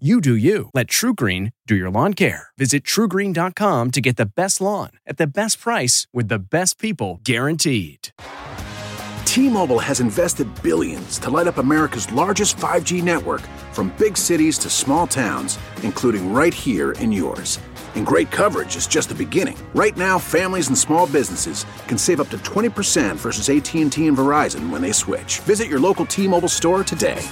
You do you. Let TruGreen do your lawn care. Visit trugreen.com to get the best lawn at the best price with the best people guaranteed. T-Mobile has invested billions to light up America's largest 5G network from big cities to small towns, including right here in yours. And great coverage is just the beginning. Right now, families and small businesses can save up to 20% versus AT&T and Verizon when they switch. Visit your local T-Mobile store today.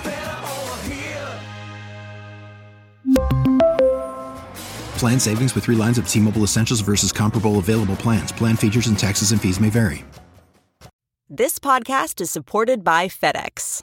Plan savings with three lines of T Mobile Essentials versus comparable available plans. Plan features and taxes and fees may vary. This podcast is supported by FedEx.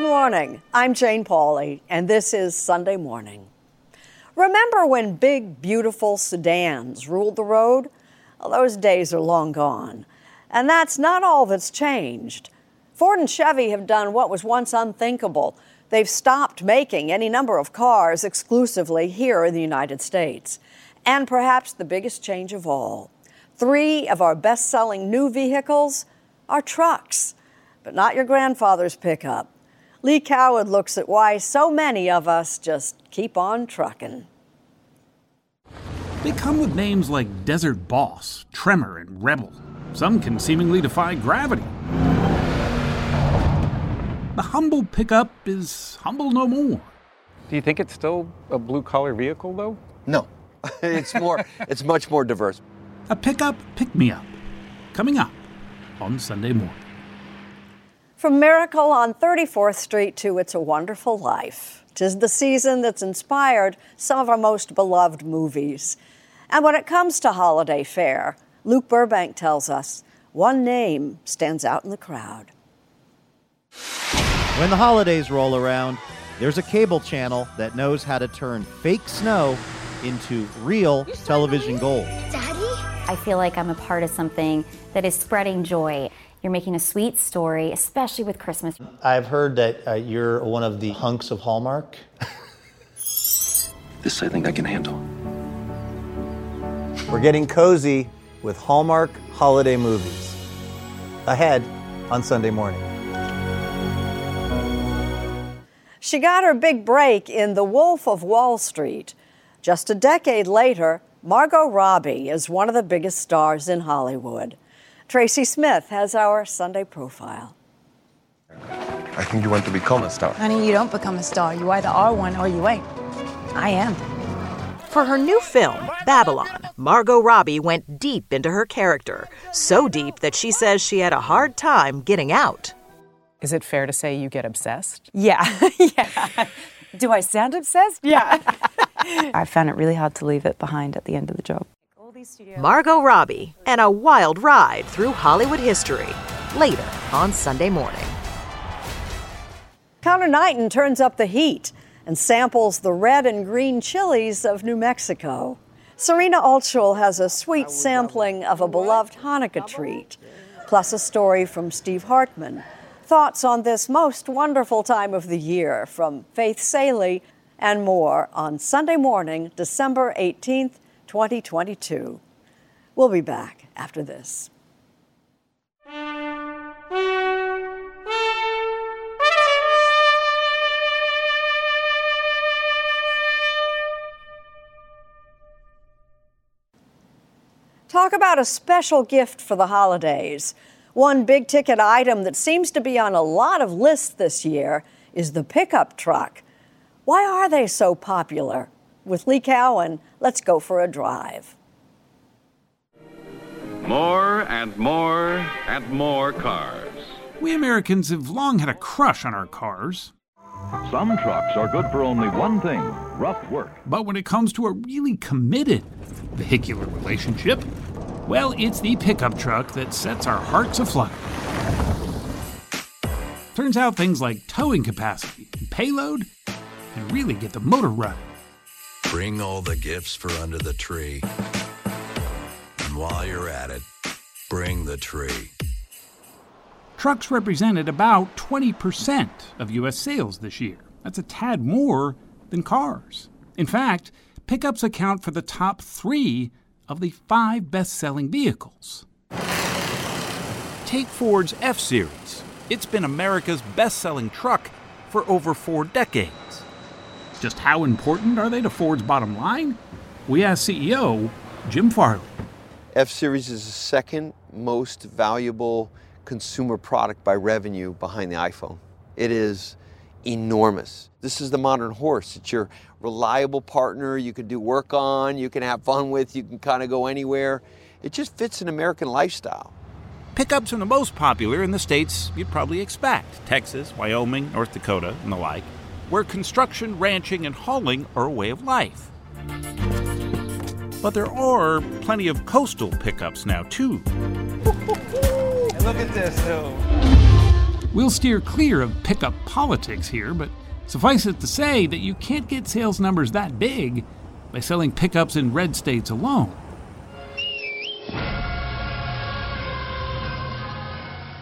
Good morning. I'm Jane Pauley, and this is Sunday Morning. Remember when big, beautiful sedans ruled the road? Well, those days are long gone. And that's not all that's changed. Ford and Chevy have done what was once unthinkable. They've stopped making any number of cars exclusively here in the United States. And perhaps the biggest change of all three of our best selling new vehicles are trucks, but not your grandfather's pickup. Lee Cowan looks at why so many of us just keep on trucking. They come with names like Desert Boss, Tremor, and Rebel. Some can seemingly defy gravity. The humble pickup is humble no more. Do you think it's still a blue collar vehicle, though? No, it's more. it's much more diverse. A pickup pick me up. Coming up on Sunday morning. From Miracle on 34th Street to It's a Wonderful Life. Tis the season that's inspired some of our most beloved movies. And when it comes to holiday fare, Luke Burbank tells us one name stands out in the crowd. When the holidays roll around, there's a cable channel that knows how to turn fake snow into real television gold. Daddy? I feel like I'm a part of something that is spreading joy. You're making a sweet story, especially with Christmas. I've heard that uh, you're one of the hunks of Hallmark. This I think I can handle. We're getting cozy with Hallmark holiday movies. Ahead on Sunday morning. She got her big break in The Wolf of Wall Street. Just a decade later, Margot Robbie is one of the biggest stars in Hollywood. Tracy Smith has our Sunday profile. I think you want to become a star. Honey, you don't become a star. You either are one or you ain't. I am. For her new film, Babylon, Margot Robbie went deep into her character. So deep that she says she had a hard time getting out. Is it fair to say you get obsessed? Yeah. yeah. Do I sound obsessed? Yeah. I found it really hard to leave it behind at the end of the job. Margot Robbie and a wild ride through Hollywood history later on Sunday morning. Conor Knighton turns up the heat and samples the red and green chilies of New Mexico. Serena Altschul has a sweet sampling of a beloved Hanukkah treat, plus a story from Steve Hartman. Thoughts on this most wonderful time of the year from Faith Salie and more on Sunday morning, December 18th, 2022. We'll be back after this. Talk about a special gift for the holidays. One big ticket item that seems to be on a lot of lists this year is the pickup truck. Why are they so popular? With Lee Cowan, let's go for a drive. More and more and more cars. We Americans have long had a crush on our cars. Some trucks are good for only one thing rough work. But when it comes to a really committed vehicular relationship, well, it's the pickup truck that sets our hearts aflutter. Turns out things like towing capacity and payload can really get the motor running. Bring all the gifts for under the tree. And while you're at it, bring the tree. Trucks represented about 20% of U.S. sales this year. That's a tad more than cars. In fact, pickups account for the top three of the five best selling vehicles. Take Ford's F Series. It's been America's best selling truck for over four decades. Just how important are they to Ford's bottom line? We asked CEO Jim Farley. F Series is the second most valuable consumer product by revenue behind the iPhone. It is enormous. This is the modern horse. It's your reliable partner you can do work on, you can have fun with, you can kind of go anywhere. It just fits an American lifestyle. Pickups are the most popular in the states you'd probably expect Texas, Wyoming, North Dakota, and the like, where construction, ranching, and hauling are a way of life. But there are plenty of coastal pickups now, too. Look at this, though. We'll steer clear of pickup politics here, but suffice it to say that you can't get sales numbers that big by selling pickups in red states alone.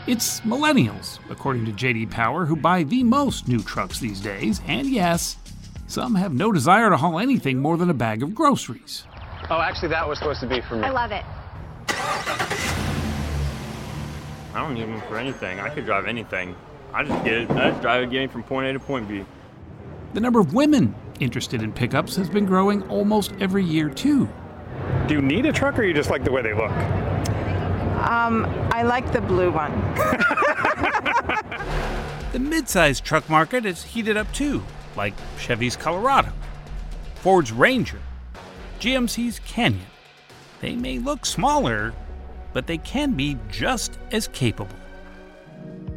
It's millennials, according to JD Power, who buy the most new trucks these days, and yes, some have no desire to haul anything more than a bag of groceries. Oh, actually, that was supposed to be for me. I love it. I don't need them for anything. I could drive anything. I just get it. I just drive it, getting from point A to point B. The number of women interested in pickups has been growing almost every year, too. Do you need a truck or you just like the way they look? Um, I like the blue one. The midsize truck market is heated up too, like Chevy's Colorado, Ford's Ranger, GMC's Canyon. They may look smaller, but they can be just as capable.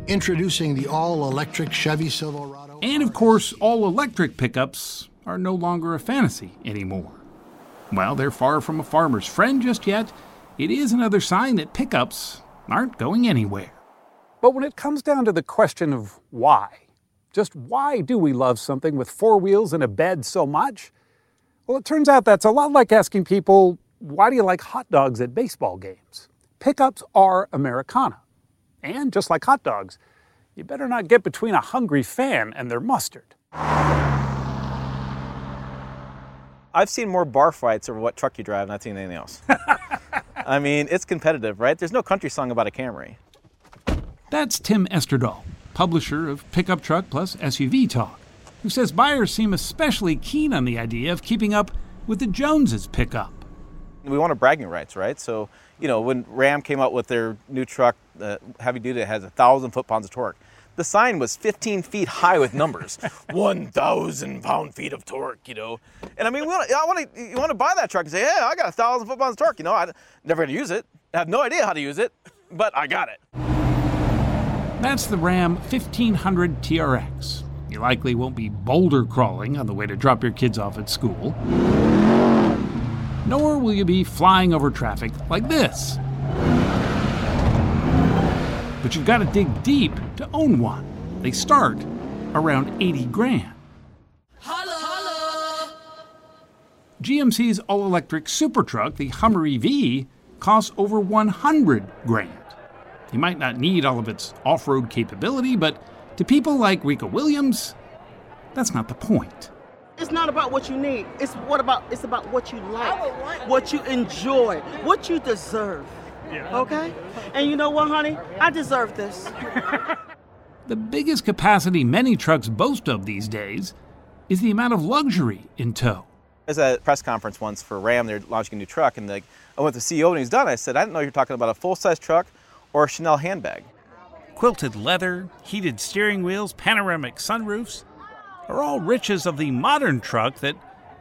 Introducing the all electric Chevy Silverado. And of course, all electric pickups are no longer a fantasy anymore. While they're far from a farmer's friend just yet, it is another sign that pickups aren't going anywhere. But when it comes down to the question of why, just why do we love something with four wheels and a bed so much? Well, it turns out that's a lot like asking people, why do you like hot dogs at baseball games? Pickups are Americana. And just like hot dogs, you better not get between a hungry fan and their mustard. I've seen more bar fights over what truck you drive than I've seen anything else. I mean, it's competitive, right? There's no country song about a Camry. That's Tim Esterdahl, publisher of Pickup Truck Plus SUV Talk, who says buyers seem especially keen on the idea of keeping up with the Joneses pickup. We want to bragging rights, right? So, you know, when Ram came out with their new truck, the heavy duty that has a thousand foot pounds of torque, the sign was 15 feet high with numbers, 1,000 pound feet of torque, you know. And I mean, wanna, I want to, you want to buy that truck and say, yeah, I got thousand foot pounds of torque, you know. I'm never gonna use it. I have no idea how to use it, but I got it. That's the Ram 1500 TRX. You likely won't be boulder crawling on the way to drop your kids off at school. Nor will you be flying over traffic like this. But you've got to dig deep to own one. They start around 80 grand. GMC's all electric super truck, the Hummer EV, costs over 100 grand. You might not need all of its off road capability, but to people like Rika Williams, that's not the point. It's not about what you need. It's what about it's about what you like, what you enjoy, what you deserve. Okay? And you know what, honey? I deserve this. The biggest capacity many trucks boast of these days is the amount of luxury in tow. I was at a press conference once for Ram. They're launching a new truck, and like, I went to the CEO and he's done. I said, I didn't know you're talking about a full-size truck or a Chanel handbag. Quilted leather, heated steering wheels, panoramic sunroofs are all riches of the modern truck that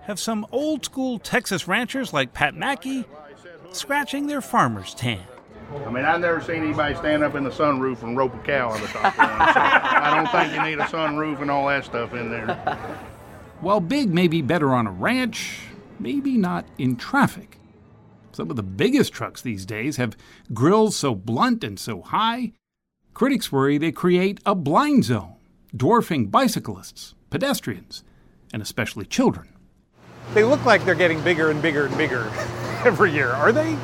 have some old school Texas ranchers like Pat Mackey scratching their farmer's tan. I mean, I've never seen anybody stand up in the sunroof and rope a cow on the top one. So I don't think you need a sunroof and all that stuff in there. While big may be better on a ranch, maybe not in traffic. Some of the biggest trucks these days have grills so blunt and so high, critics worry they create a blind zone, dwarfing bicyclists, pedestrians, and especially children. They look like they're getting bigger and bigger and bigger every year, are they?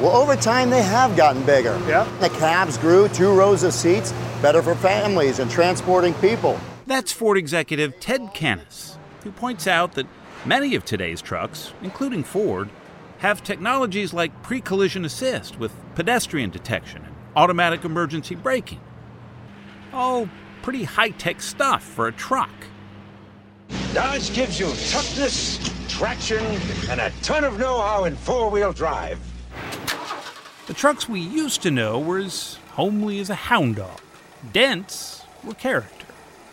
Well, over time, they have gotten bigger. Yeah. The cabs grew, two rows of seats, better for families and transporting people. That's Ford executive Ted Cannis, who points out that many of today's trucks, including Ford, have technologies like pre collision assist with pedestrian detection and automatic emergency braking. All pretty high tech stuff for a truck. Dodge gives you toughness, traction, and a ton of know how in four wheel drive. The trucks we used to know were as homely as a hound dog. Dents were character.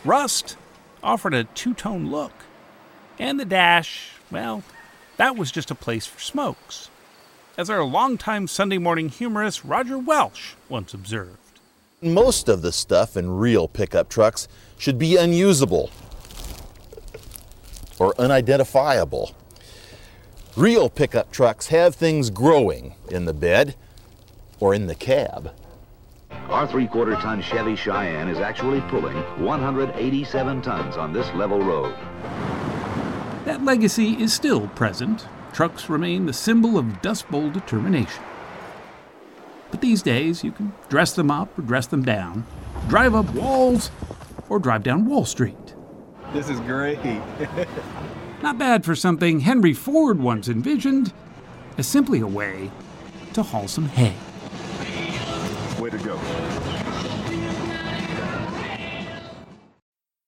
Rust offered a two tone look. And the dash, well, that was just a place for smokes. As our longtime Sunday morning humorist Roger Welsch once observed. Most of the stuff in real pickup trucks should be unusable or unidentifiable. Real pickup trucks have things growing in the bed or in the cab. Our three quarter ton Chevy Cheyenne is actually pulling 187 tons on this level road. That legacy is still present. Trucks remain the symbol of Dust Bowl determination. But these days, you can dress them up or dress them down, drive up walls, or drive down Wall Street. This is great. Not bad for something Henry Ford once envisioned as simply a way to haul some hay. Way to go.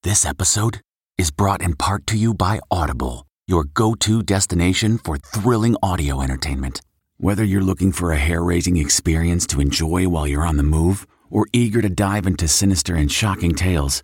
This episode is brought in part to you by Audible, your go to destination for thrilling audio entertainment. Whether you're looking for a hair raising experience to enjoy while you're on the move or eager to dive into sinister and shocking tales,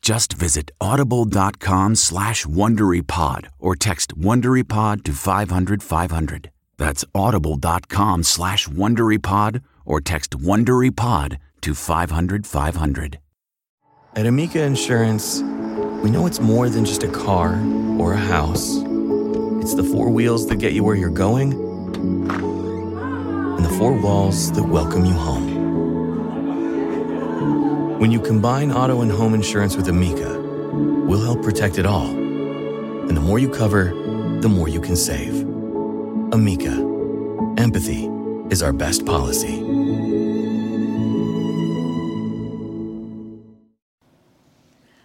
Just visit audible.com slash WonderyPod or text WonderyPod to 500 500. That's audible.com slash WonderyPod or text WonderyPod to 500 500. At Amica Insurance, we know it's more than just a car or a house. It's the four wheels that get you where you're going and the four walls that welcome you home. When you combine auto and home insurance with Amica, we'll help protect it all. And the more you cover, the more you can save. Amica, empathy is our best policy.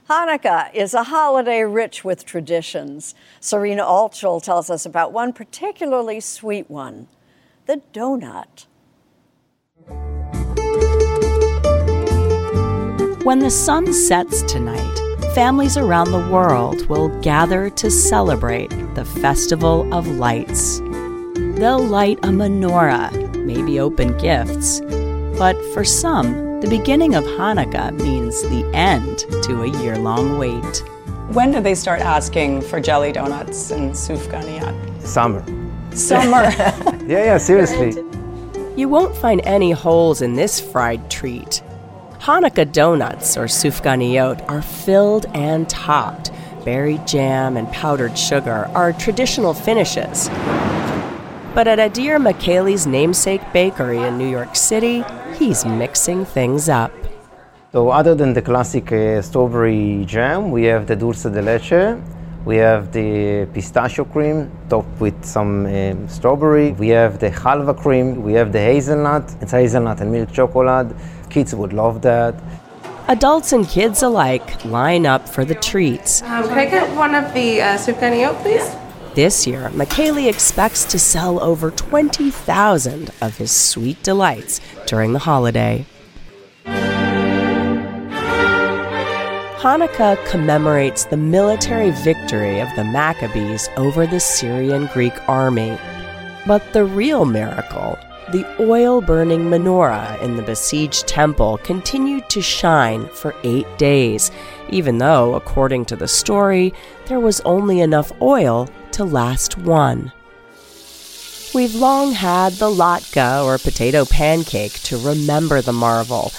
Hanukkah is a holiday rich with traditions. Serena Altschul tells us about one particularly sweet one the donut. When the sun sets tonight, families around the world will gather to celebrate the Festival of Lights. They'll light a menorah, maybe open gifts, but for some, the beginning of Hanukkah means the end to a year long wait. When do they start asking for jelly donuts and sufganiyot? Summer. Summer. Yeah, yeah, seriously. You won't find any holes in this fried treat. Hanukkah donuts, or sufganiyot, are filled and topped. Berry jam and powdered sugar are traditional finishes. But at Adir Makali's namesake bakery in New York City, he's mixing things up. So, other than the classic uh, strawberry jam, we have the dulce de leche, we have the pistachio cream topped with some um, strawberry. We have the halva cream. We have the hazelnut. It's hazelnut and milk chocolate. Kids would love that. Adults and kids alike line up for the treats. Um, can I get one of the uh, sufganiyot, please? This year, Makali expects to sell over 20,000 of his sweet delights during the holiday. Hanukkah commemorates the military victory of the Maccabees over the Syrian Greek army. But the real miracle, the oil burning menorah in the besieged temple, continued to shine for eight days, even though, according to the story, there was only enough oil to last one. We've long had the latke or potato pancake to remember the marvel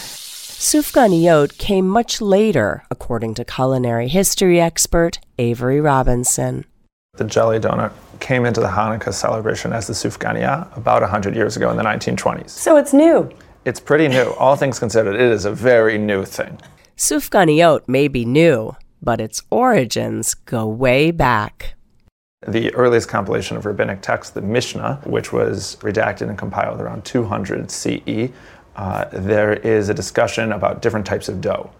Sufganiyot came much later, according to culinary history expert Avery Robinson. The jelly donut came into the Hanukkah celebration as the sufganiya about 100 years ago in the 1920s. So it's new. It's pretty new. All things considered, it is a very new thing. Sufganiyot may be new, but its origins go way back. The earliest compilation of rabbinic texts, the Mishnah, which was redacted and compiled around 200 CE, uh, there is a discussion about different types of dough.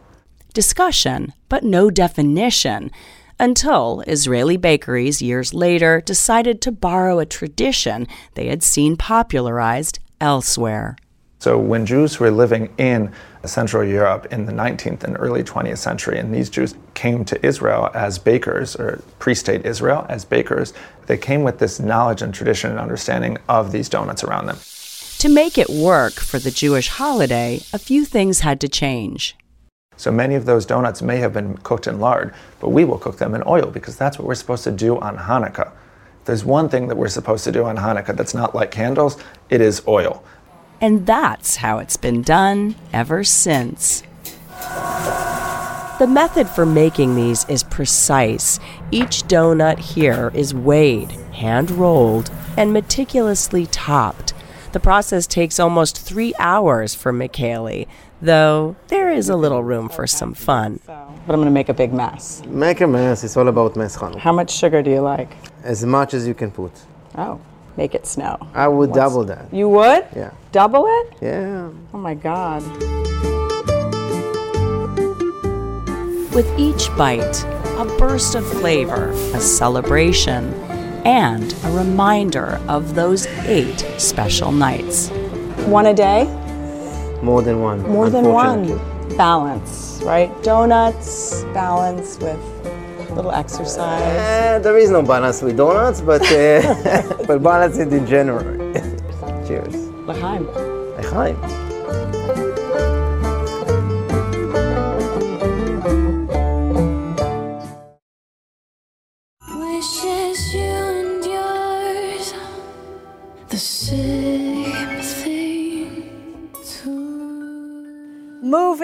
Discussion, but no definition, until Israeli bakeries years later decided to borrow a tradition they had seen popularized elsewhere. So, when Jews were living in Central Europe in the 19th and early 20th century, and these Jews came to Israel as bakers, or pre state Israel as bakers, they came with this knowledge and tradition and understanding of these donuts around them. To make it work for the Jewish holiday, a few things had to change. So many of those donuts may have been cooked in lard, but we will cook them in oil because that's what we're supposed to do on Hanukkah. There's one thing that we're supposed to do on Hanukkah that's not like candles, it is oil. And that's how it's been done ever since. The method for making these is precise. Each donut here is weighed, hand rolled, and meticulously topped. The process takes almost three hours for Makali, though there is a little room for some fun. But I'm going to make a big mess. Make a mess. It's all about mess, Hanukkah. How much sugar do you like? As much as you can put. Oh, make it snow. I would What's, double that. You would? Yeah. Double it? Yeah. Oh my God. With each bite, a burst of flavor, a celebration and a reminder of those eight special nights. One a day? More than one. More than one. Balance, right? Donuts, balance with a little exercise. Uh, there is no balance with donuts, but uh, but balance it in general. Cheers. L'chaim. L'chaim.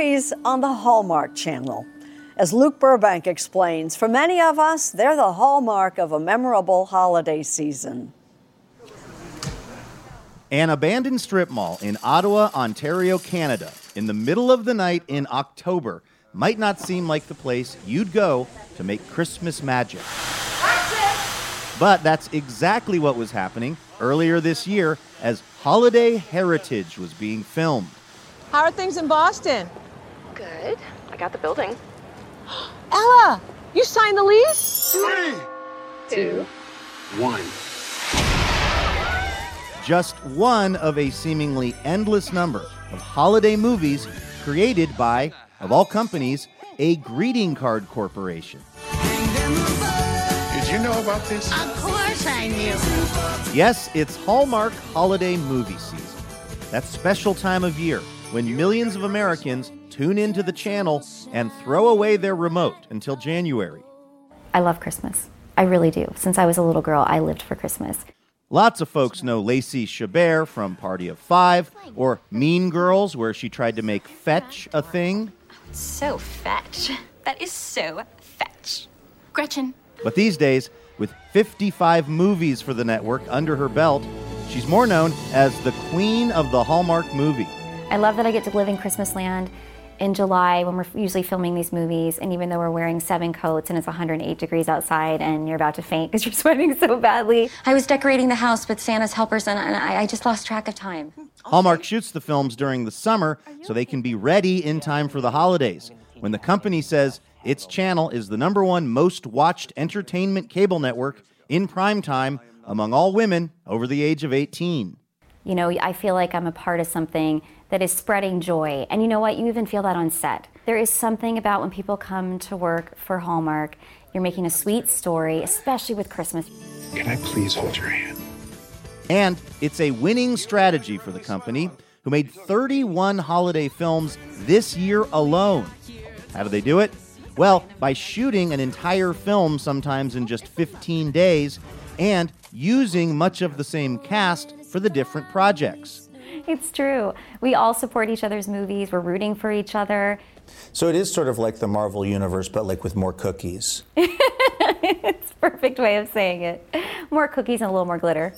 Movies on the Hallmark Channel. As Luke Burbank explains, for many of us, they're the hallmark of a memorable holiday season. An abandoned strip mall in Ottawa, Ontario, Canada, in the middle of the night in October, might not seem like the place you'd go to make Christmas magic. But that's exactly what was happening earlier this year as Holiday Heritage was being filmed. How are things in Boston? Good. I got the building. Ella, you signed the lease? Three, two, one. Just one of a seemingly endless number of holiday movies created by, of all companies, a greeting card corporation. Did you know about this? Of course I knew. Yes, it's Hallmark holiday movie season. That special time of year when millions of Americans tune into the channel and throw away their remote until January. I love Christmas. I really do. Since I was a little girl, I lived for Christmas. Lots of folks know Lacey Chabert from Party of Five, or Mean Girls, where she tried to make fetch a thing. So fetch. That is so fetch. Gretchen. But these days, with 55 movies for the network under her belt, she's more known as the queen of the Hallmark movie. I love that I get to live in Christmas land in July when we're usually filming these movies, and even though we're wearing seven coats and it's 108 degrees outside and you're about to faint because you're sweating so badly. I was decorating the house with Santa's helpers and I, I just lost track of time. Hallmark shoots the films during the summer so they can be ready in time for the holidays, when the company says its channel is the number one most watched entertainment cable network in prime time among all women over the age of 18. You know, I feel like I'm a part of something that is spreading joy. And you know what? You even feel that on set. There is something about when people come to work for Hallmark, you're making a sweet story, especially with Christmas. Can I please hold your hand? And it's a winning strategy for the company, who made 31 holiday films this year alone. How do they do it? Well, by shooting an entire film sometimes in just 15 days and using much of the same cast for the different projects. It's true. We all support each other's movies. We're rooting for each other. So it is sort of like the Marvel universe, but like with more cookies. it's a perfect way of saying it. More cookies and a little more glitter.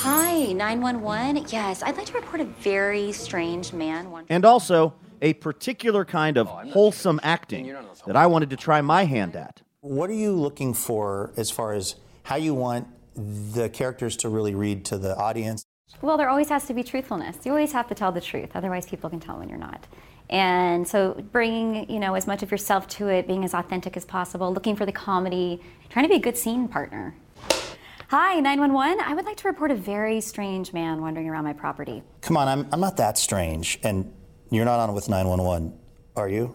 Hi, 911. Yes, I'd like to report a very strange man. And also, a particular kind of wholesome acting that I wanted to try my hand at. What are you looking for as far as how you want the characters to really read to the audience? Well, there always has to be truthfulness. You always have to tell the truth, otherwise people can tell when you're not. And so bringing, you know, as much of yourself to it, being as authentic as possible, looking for the comedy, trying to be a good scene partner. Hi, 911. I would like to report a very strange man wandering around my property. Come on, I'm, I'm not that strange. And you're not on with 911, are you?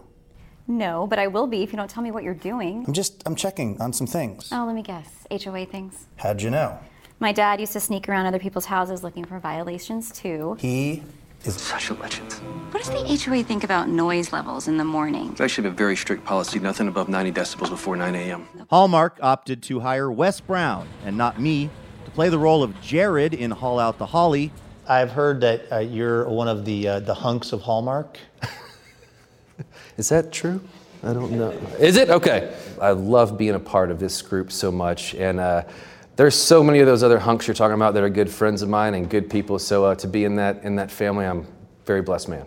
No, but I will be if you don't tell me what you're doing. I'm just, I'm checking on some things. Oh, let me guess. HOA things. How'd you know? My dad used to sneak around other people's houses looking for violations too. He is such a legend. What does the HOA think about noise levels in the morning? It's actually a very strict policy nothing above 90 decibels before 9 a.m. Hallmark opted to hire Wes Brown, and not me, to play the role of Jared in Haul Out the Holly. I've heard that uh, you're one of the, uh, the hunks of Hallmark. is that true? I don't know. Is it? Okay. I love being a part of this group so much. And, uh, there's so many of those other hunks you're talking about that are good friends of mine and good people. So uh, to be in that in that family, I'm a very blessed man.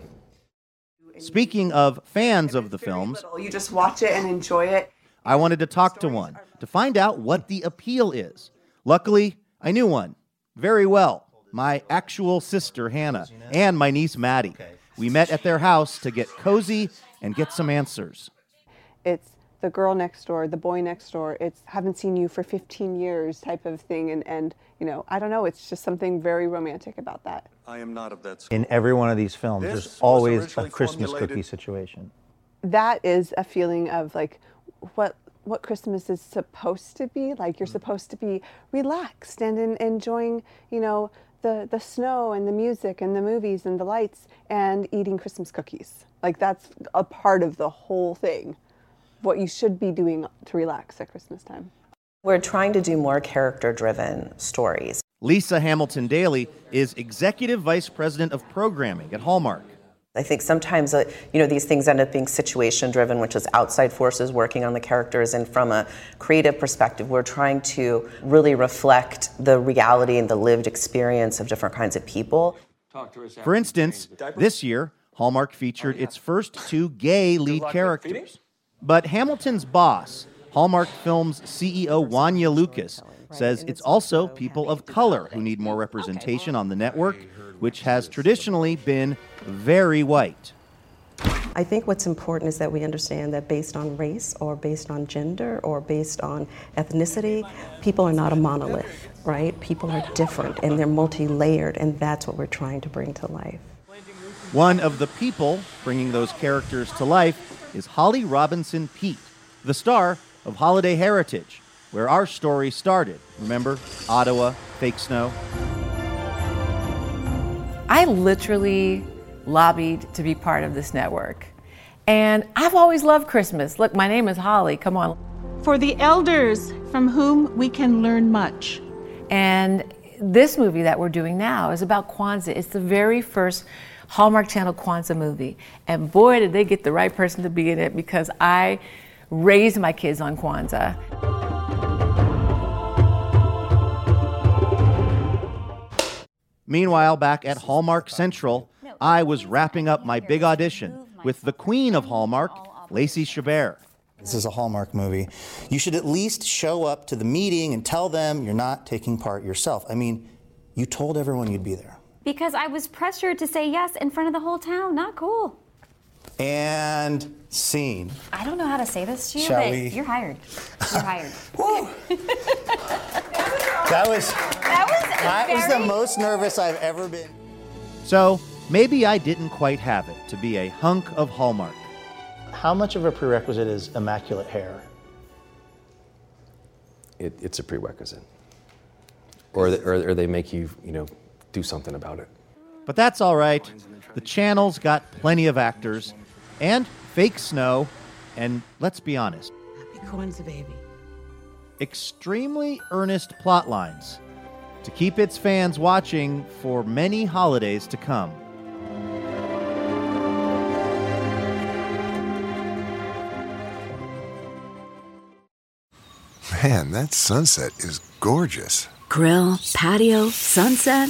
Speaking of fans of the films, you just watch it and enjoy it. I wanted to talk to one to find out what the appeal is. Luckily, I knew one very well. My actual sister Hannah and my niece Maddie. We met at their house to get cozy and get some answers. It's the girl next door, the boy next door, it's haven't seen you for 15 years type of thing. And, and you know, I don't know, it's just something very romantic about that. I am not of that. In every one of these films, This there's always a Christmas formulated- cookie situation. That is a feeling of like what what Christmas is supposed to be. Like you're mm. supposed to be relaxed and in, enjoying, you know, the, the snow and the music and the movies and the lights and eating Christmas cookies. Like that's a part of the whole thing. What you should be doing to relax at Christmas time. We're trying to do more character driven stories. Lisa Hamilton Daly is Executive Vice President of Programming at Hallmark. I think sometimes, uh, you know, these things end up being situation driven, which is outside forces working on the characters. And from a creative perspective, we're trying to really reflect the reality and the lived experience of different kinds of people. For instance, this year, Hallmark featured its first two gay lead characters. But Hamilton's boss, Hallmark Films CEO Wonya Lucas, says it's also people of color who need more representation on the network, which has traditionally been very white. I think what's important is that we understand that based on race or based on gender or based on ethnicity, people are not a monolith, right? People are different and they're multi layered, and that's what we're trying to bring to life. One of the people bringing those characters to life is Holly Robinson Peete, the star of Holiday Heritage, where our story started. Remember? Ottawa, fake snow. I literally lobbied to be part of this network. And I've always loved Christmas. Look, my name is Holly. Come on. For the elders from whom we can learn much. And this movie that we're doing now is about Kwanzaa. It's the very first Hallmark Channel Kwanzaa movie. And boy, did they get the right person to be in it because I raised my kids on Kwanzaa. Meanwhile, back at Hallmark Central, I was wrapping up my big audition with the queen of Hallmark, Lacey Chabert. This is a Hallmark movie. You should at least show up to the meeting and tell them you're not taking part yourself. I mean, you told everyone you'd be there. Because I was pressured to say yes in front of the whole town. Not cool. And scene. I don't know how to say this to you, Shall but we? you're hired. You're hired. That was that was that was the most nervous I've ever been. So maybe I didn't quite have it to be a hunk of Hallmark. How much of a prerequisite is immaculate hair? It, it's a prerequisite. Or, the, or, or they make you, you know, do something about it. But that's all right. The channel's got plenty of actors and fake snow, and let's be honest, Happy Kwanzaa, baby. extremely earnest plot lines to keep its fans watching for many holidays to come. Man, that sunset is gorgeous. Grill, patio, sunset.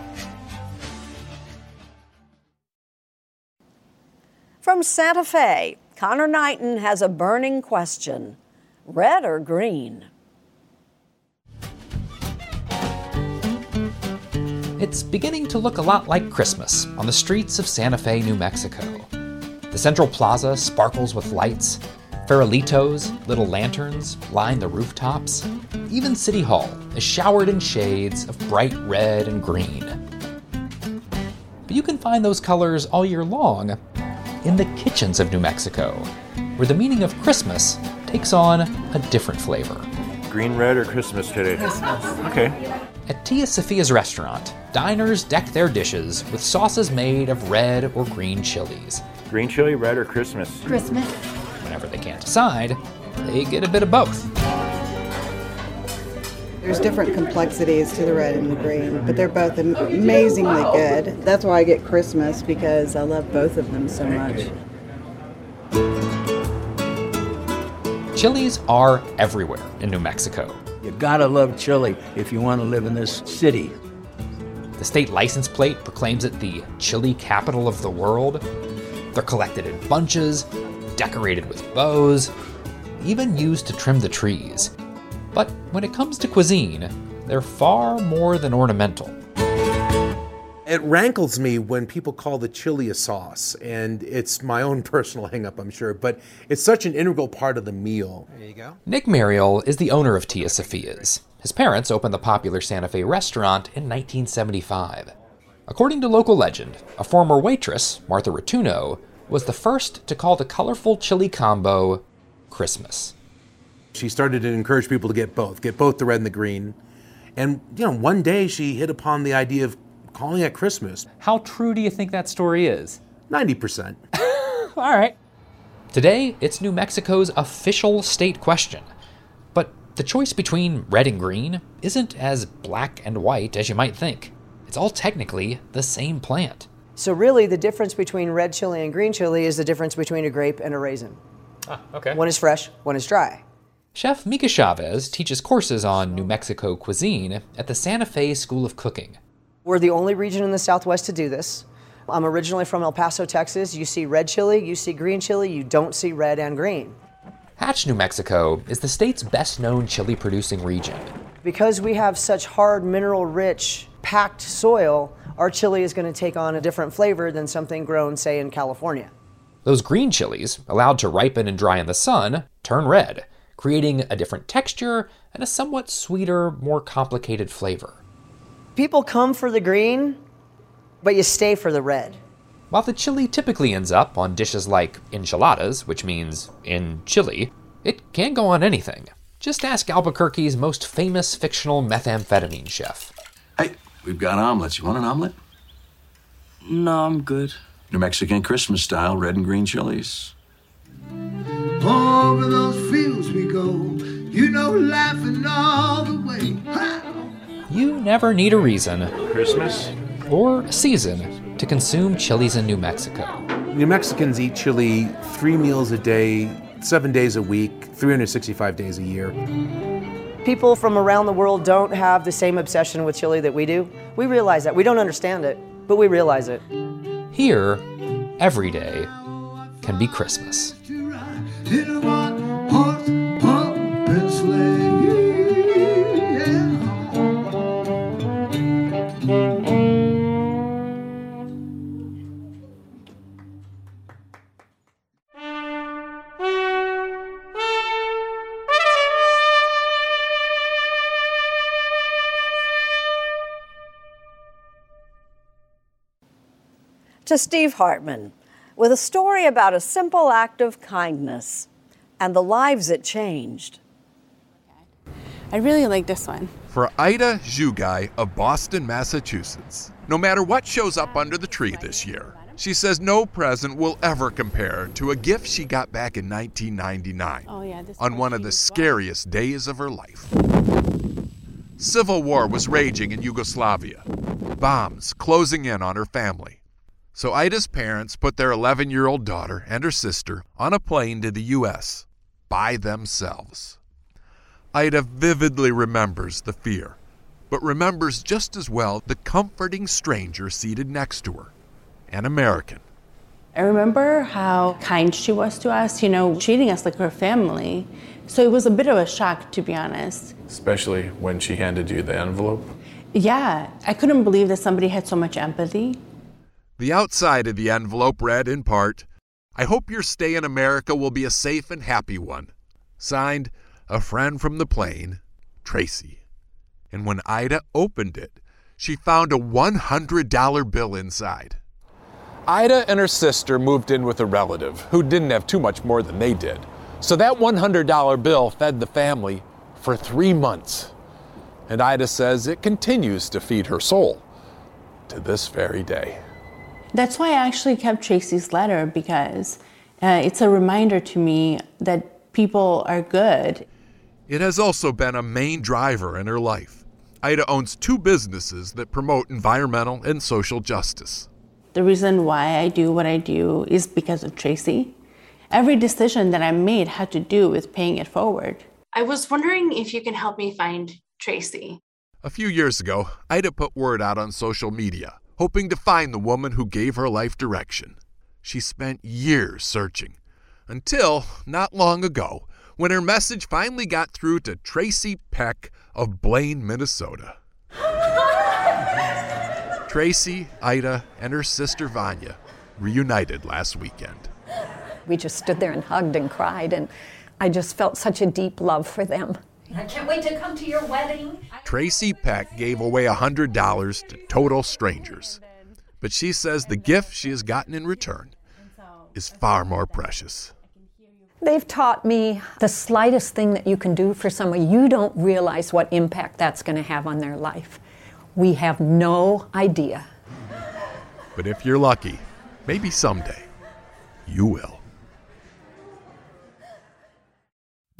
From Santa Fe, Conor Knighton has a burning question red or green? It's beginning to look a lot like Christmas on the streets of Santa Fe, New Mexico. The Central Plaza sparkles with lights. Farolitos, little lanterns, line the rooftops. Even City Hall is showered in shades of bright red and green. But you can find those colors all year long in the kitchens of New Mexico, where the meaning of Christmas takes on a different flavor. Green, red, or Christmas today? Christmas. Okay. At Tia Sophia's restaurant, diners deck their dishes with sauces made of red or green chilies. Green chili, red, or Christmas? Christmas. Whenever they can't decide, they get a bit of both. There's different complexities to the red and the green, but they're both amazingly good. That's why I get Christmas because I love both of them so much. Chilies are everywhere in New Mexico. You gotta love chili if you want to live in this city. The state license plate proclaims it the chili capital of the world. They're collected in bunches, decorated with bows, even used to trim the trees. But when it comes to cuisine, they're far more than ornamental. It rankles me when people call the chili a sauce, and it's my own personal hangup, I'm sure, but it's such an integral part of the meal. There you go. Nick Maryol is the owner of Tia Sophia's. His parents opened the popular Santa Fe restaurant in 1975. According to local legend, a former waitress, Martha Rotuno, was the first to call the colorful chili combo Christmas. She started to encourage people to get both, get both the red and the green. And, you know, one day she hit upon the idea of calling it Christmas. How true do you think that story is? 90%. All right. Today, it's New Mexico's official state question. But the choice between red and green isn't as black and white as you might think. It's all technically the same plant. So really, the difference between red chili and green chili is the difference between a grape and a raisin. Ah, okay. One is fresh, one is dry. Chef Mika Chavez teaches courses on New Mexico cuisine at the Santa Fe School of Cooking. We're the only region in the Southwest to do this. I'm originally from El Paso, Texas. You see red chili, you see green chili, you don't see red and green. Hatch, New Mexico is the state's best known chili producing region. Because we have such hard, mineral rich, packed soil, our chili is going to take on a different flavor than something grown, say, in California. Those green chilies, allowed to ripen and dry in the sun, turn red, creating a different texture and a somewhat sweeter, more complicated flavor. People come for the green, but you stay for the red. While the chili typically ends up on dishes like enchiladas, which means in chili, it can go on anything. Just ask Albuquerque's most famous fictional methamphetamine chef. Hey, we've got omelets. You want an omelet? No, I'm good. New Mexican Christmas style, red and green chilies. Over those fields we go, you know, laughing all the way. Ha! You never need a reason, Christmas? or a season, to consume chilies in New Mexico. New Mexicans eat chili three meals a day, seven days a week, 365 days a year. People from around the world don't have the same obsession with chili that we do. We realize that. We don't understand it, but we realize it. Here, every day can be Christmas. To Steve Hartman with a story about a simple act of kindness and the lives it changed. I really like this one. For Ida Zhugai of Boston, Massachusetts, no matter what shows up under the tree this year, she says no present will ever compare to a gift she got back in 1999 Oh, yeah, this on one of the scariest days of her life. Civil war was raging in Yugoslavia, bombs closing in on her family. So Ida's parents put their 11 year old daughter and her sister on a plane to the U.S. by themselves. Ida vividly remembers the fear, but remembers just as well the comforting stranger seated next to her, an American. I remember how kind she was to us, you know, treating us like her family. So it was a bit of a shock, to be honest. Especially when she handed you the envelope. Yeah, I couldn't believe that somebody had so much empathy. The outside of the envelope read in part, I hope your stay in America will be a safe and happy one. Signed, a friend from the plane, Tracy. And when Ida opened it, she found a $100 bill inside. Ida and her sister moved in with a relative who didn't have too much more than they did. So that $100 bill fed the family for three months. And Ida says it continues to feed her soul to this very day. That's why I actually kept Tracy's letter because uh, it's a reminder to me that people are good. It has also been a main driver in her life. Ida owns two businesses that promote environmental and social justice. The reason why I do what I do is because of Tracy. Every decision that I made had to do with paying it forward. I was wondering if you can help me find Tracy. A few years ago, Ida put word out on social media, hoping to find the woman who gave her life direction. She spent years searching, until not long ago, when her message finally got through to Tracy Peck of Blaine, Minnesota. Tracy, Ida, and her sister Vanya reunited last weekend. We just stood there and hugged and cried, and I just felt such a deep love for them. I can't wait to come to your wedding. Tracy Peck gave away $100 to total strangers. But she says the gift she has gotten in return is far more precious. They've taught me the slightest thing that you can do for someone, you don't realize what impact that's going to have on their life. We have no idea. But if you're lucky, maybe someday, you will.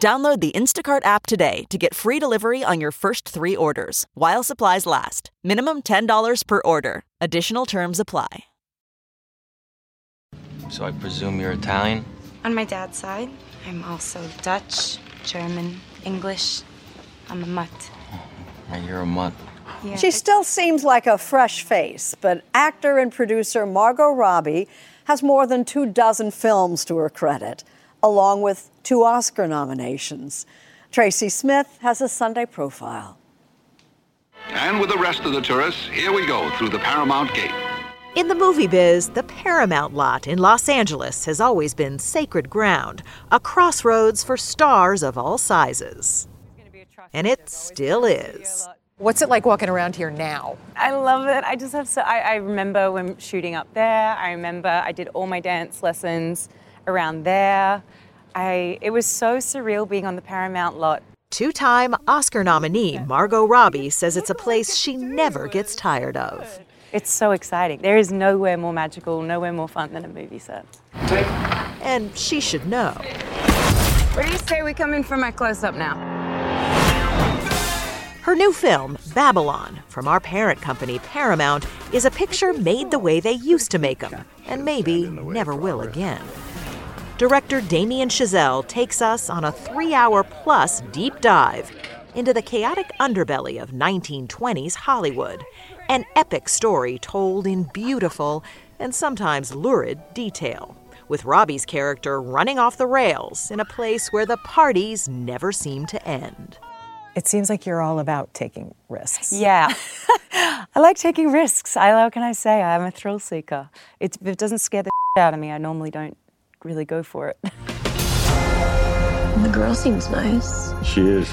Download the Instacart app today to get free delivery on your first three orders while supplies last. Minimum $10 per order. Additional terms apply. So I presume you're Italian? On my dad's side, I'm also Dutch, German, English. I'm a mutt. And you're a mutt. Yeah. She still seems like a fresh face, but actor and producer Margot Robbie has more than two dozen films to her credit, along with two Oscar nominations. Tracy Smith has a Sunday profile. And with the rest of the tourists, here we go through the Paramount Gate. In the movie biz, the Paramount lot in Los Angeles has always been sacred ground, a crossroads for stars of all sizes. And it still is. What's it like walking around here now? I love it. I just have so. I, I remember when shooting up there. I remember I did all my dance lessons around there. I. It was so surreal being on the Paramount lot. Two time Oscar nominee Margot Robbie says it's a place she never gets tired of. It's so exciting. There is nowhere more magical, nowhere more fun than a movie set. And she should know. Where do you say we come in for my close up now? Her new film, Babylon, from our parent company, Paramount, is a picture made the way they used to make them, and maybe never will again. Director Damien Chazelle takes us on a three hour plus deep dive into the chaotic underbelly of 1920s Hollywood, an epic story told in beautiful and sometimes lurid detail, with Robbie's character running off the rails in a place where the parties never seem to end. It seems like you're all about taking risks. Yeah. I like taking risks. I how can I say? I'm a thrill seeker. It, it doesn't scare the out of me, I normally don't really go for it. The girl seems nice. She is.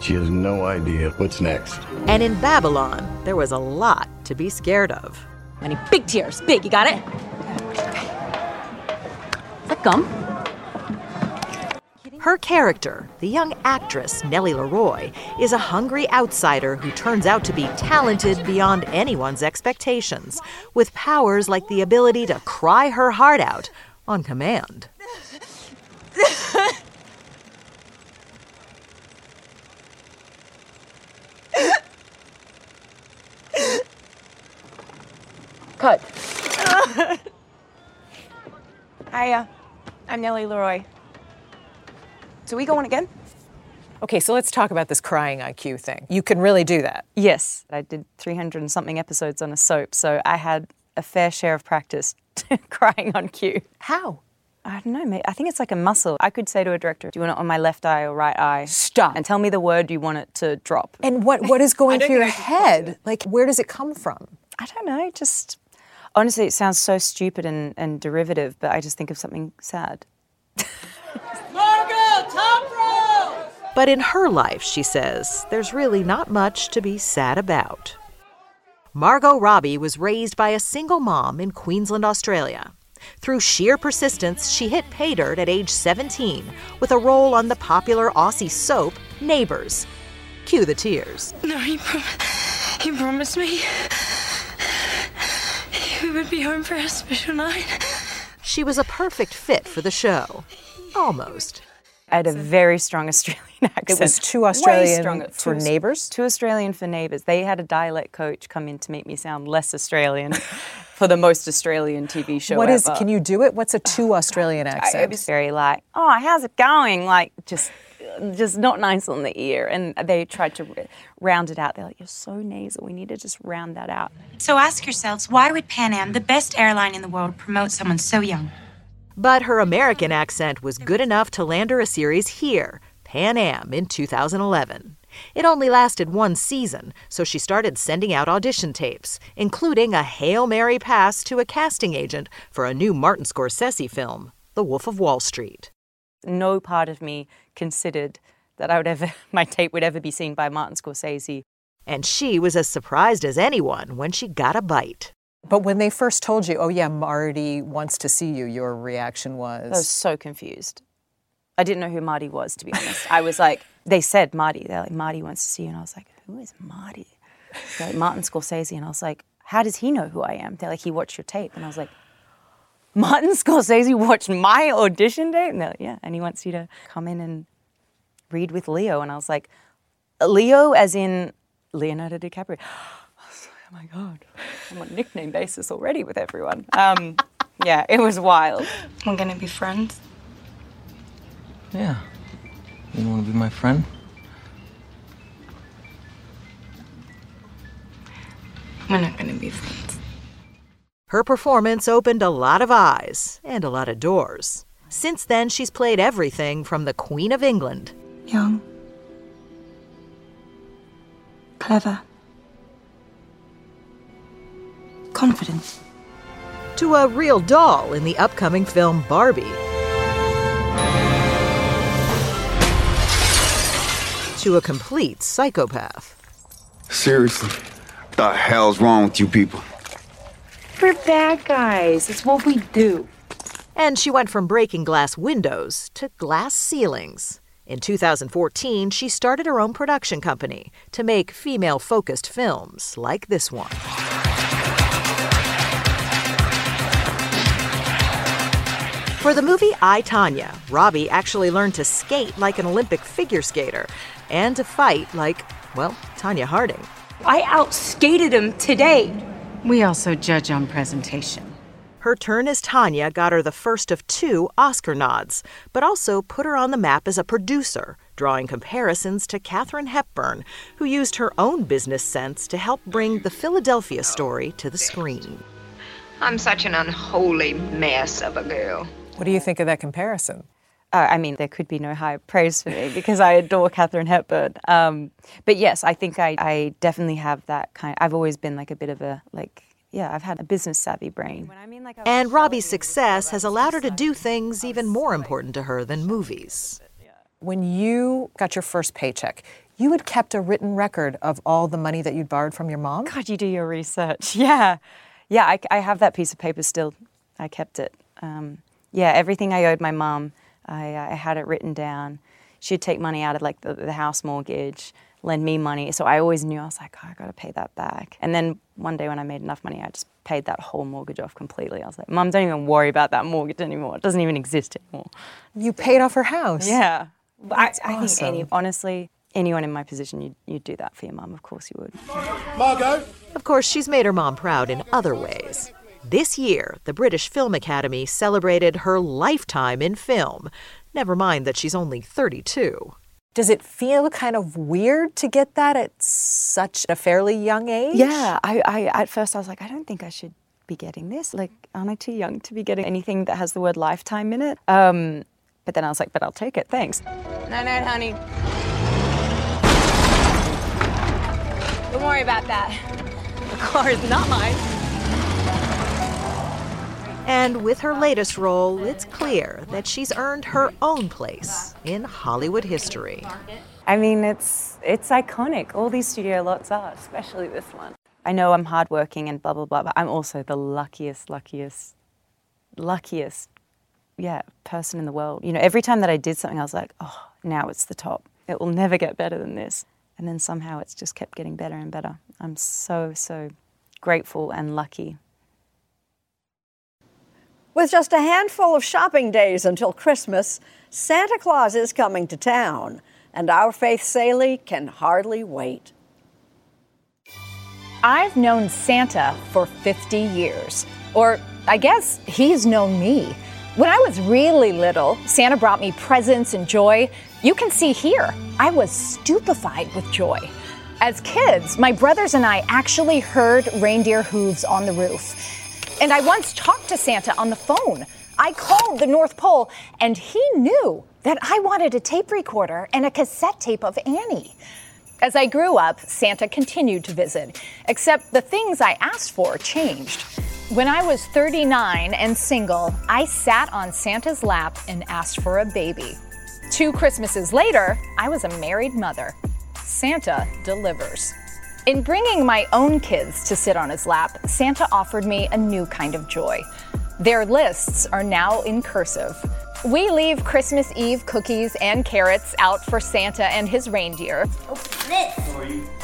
She has no idea what's next. And in Babylon, there was a lot to be scared of. Many big tears. Big, you got it? Is that gum? Her character, the young actress Nellie LaRoy, is a hungry outsider who turns out to be talented beyond anyone's expectations, with powers like the ability to cry her heart out on command. Cut. Hiya. I'm Nellie LaRoy. So we going again? Okay, so let's talk about this crying IQ thing. You can really do that. Yes. I did 300 and something episodes on a soap, so I had a fair share of practice crying on cue. How? I don't know, mate. I think it's like a muscle. I could say to a director, "Do you want it on my left eye or right eye?" Stop. And tell me the word you want it to drop. And what what is going through your head? Like where does it come from? I don't know. Just honestly, it sounds so stupid and, and derivative, but I just think of something sad. Margot, top row! But in her life, she says, there's really not much to be sad about. Margot Robbie was raised by a single mom in Queensland, Australia. Through sheer persistence, she hit pay dirt at age 17 with a role on the popular Aussie soap Neighbours. Cue the tears. No, he, prom- he promised me we would be home for a special night. She was a perfect fit for the show. Almost. I had a very strong Australian accent. It was too Way Australian stronger. for Too- neighbors? Too Australian for neighbours. They had a dialect coach come in to make me sound less Australian for the most Australian TV show What is? ever. Can you do it? What's a too Australian I- It accent? was very like, oh, how's it going? Like, just, just not nice on the ear. And they tried to round it out. They're like, you're so nasal. We need to just round that out. So ask yourselves, why would Pan Am, the best airline in the world, promote someone so young? But her American accent was good enough to land her a series here, Pan Am, in 2011. It only lasted one season, so she started sending out audition tapes, including a Hail Mary pass to a casting agent for a new Martin Scorsese film, The Wolf of Wall Street. No part of me considered that I would ever my tape would ever be seen by Martin Scorsese. And she was as surprised as anyone when she got a bite. But when they first told you, oh yeah, Marty wants to see you, your reaction was I was so confused. I didn't know who Marty was, to be honest. I was like, they said Marty. They're like, Marty wants to see you. And I was like, who is Marty? They're like, Martin Scorsese. And I was like, how does he know who I am? They're like, he watched your tape. And I was like, Martin Scorsese watched my audition tape? And they're like, yeah. And he wants you to come in and read with Leo. And I was like, Leo as in Leonardo DiCaprio. Oh my God, I'm on nickname basis already with everyone. Um, yeah, it was wild. We're gonna be friends. Yeah. You want to be my friend? We're not gonna be friends. Her performance opened a lot of eyes and a lot of doors. Since then, she's played everything from the Queen of England Young. Clever. Confident. to a real doll in the upcoming film Barbie. To a complete psychopath. Seriously, the hell's wrong with you people? We're bad guys. It's what we do. And she went from breaking glass windows to glass ceilings. In 2014, she started her own production company to make female focused films like this one. For the movie I, Tonya, Robbie actually learned to skate like an Olympic figure skater and to fight like, well, Tonya Harding. I outskated him today. We also judge on presentation. Her turn as Tonya got her the first of two Oscar nods, but also put her on the map as a producer, drawing comparisons to Katharine Hepburn, who used her own business sense to help bring the Philadelphia story to the screen. I'm such an unholy mess of a girl. What do you think of that comparison? Uh, I mean, there could be no higher praise for me because I adore Katharine Hepburn. Um, but yes, I think I, I definitely have that kind. I've always been like a bit of a like. Yeah, I've had a business savvy brain. And Robbie's success has allowed her to do things even more important to her than movies. When you got your first paycheck, you had kept a written record of all the money that you'd borrowed from your mom? God, you do your research. Yeah. Yeah, I, I have that piece of paper still. I kept it. Um, yeah, everything I owed my mom, I, uh, I had it written down. She'd take money out of like the, the house mortgage, lend me money. So I always knew I was like, oh, I got to pay that back. And then one day when I made enough money, I just paid that whole mortgage off completely. I was like, Mom, don't even worry about that mortgage anymore. It doesn't even exist anymore. You paid off her house. Yeah. But I, That's I think any, honestly, anyone in my position, you'd, you'd do that for your mum. Of course you would. Margot? Of course, she's made her mom proud in other ways. This year, the British Film Academy celebrated her lifetime in film. Never mind that she's only 32. Does it feel kind of weird to get that at such a fairly young age? Yeah, I, I at first I was like, I don't think I should be getting this. Like, aren't I too young to be getting anything that has the word lifetime in it? Um, but then I was like, but I'll take it, thanks. Night night, honey. Don't worry about that. The car is not mine. And with her latest role, it's clear that she's earned her own place in Hollywood history. I mean, it's it's iconic. All these studio lots are, especially this one. I know I'm hardworking and blah blah blah, but I'm also the luckiest, luckiest, luckiest, yeah, person in the world. You know, every time that I did something, I was like, oh, now it's the top. It will never get better than this. And then somehow it's just kept getting better and better. I'm so so grateful and lucky. With just a handful of shopping days until Christmas, Santa Claus is coming to town, and our Faith Salie can hardly wait. I've known Santa for 50 years. Or I guess he's known me. When I was really little, Santa brought me presents and joy. You can see here, I was stupefied with joy. As kids, my brothers and I actually heard reindeer hooves on the roof. And I once talked to Santa on the phone. I called the North Pole, and he knew that I wanted a tape recorder and a cassette tape of Annie. As I grew up, Santa continued to visit, except the things I asked for changed. When I was 39 and single, I sat on Santa's lap and asked for a baby. Two Christmases later, I was a married mother. Santa delivers. In bringing my own kids to sit on his lap, Santa offered me a new kind of joy. Their lists are now in cursive. We leave Christmas Eve cookies and carrots out for Santa and his reindeer.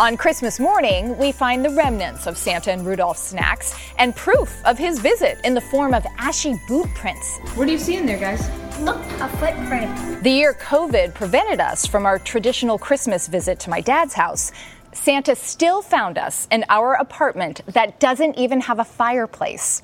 On Christmas morning, we find the remnants of Santa and Rudolph's snacks and proof of his visit in the form of ashy boot prints. What do you see in there, guys? Look, a footprint. The year COVID prevented us from our traditional Christmas visit to my dad's house. Santa still found us in our apartment that doesn't even have a fireplace.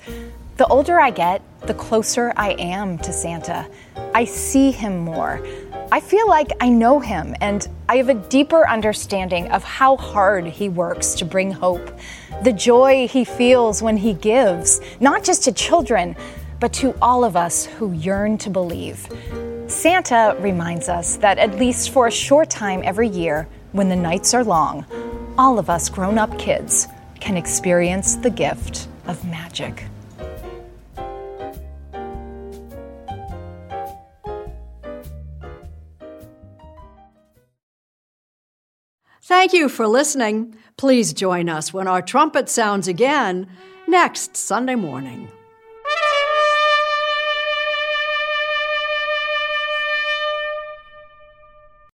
The older I get, the closer I am to Santa. I see him more. I feel like I know him, and I have a deeper understanding of how hard he works to bring hope. The joy he feels when he gives, not just to children, but to all of us who yearn to believe. Santa reminds us that at least for a short time every year, when the nights are long, all of us grown up kids can experience the gift of magic. Thank you for listening. Please join us when our trumpet sounds again next Sunday morning.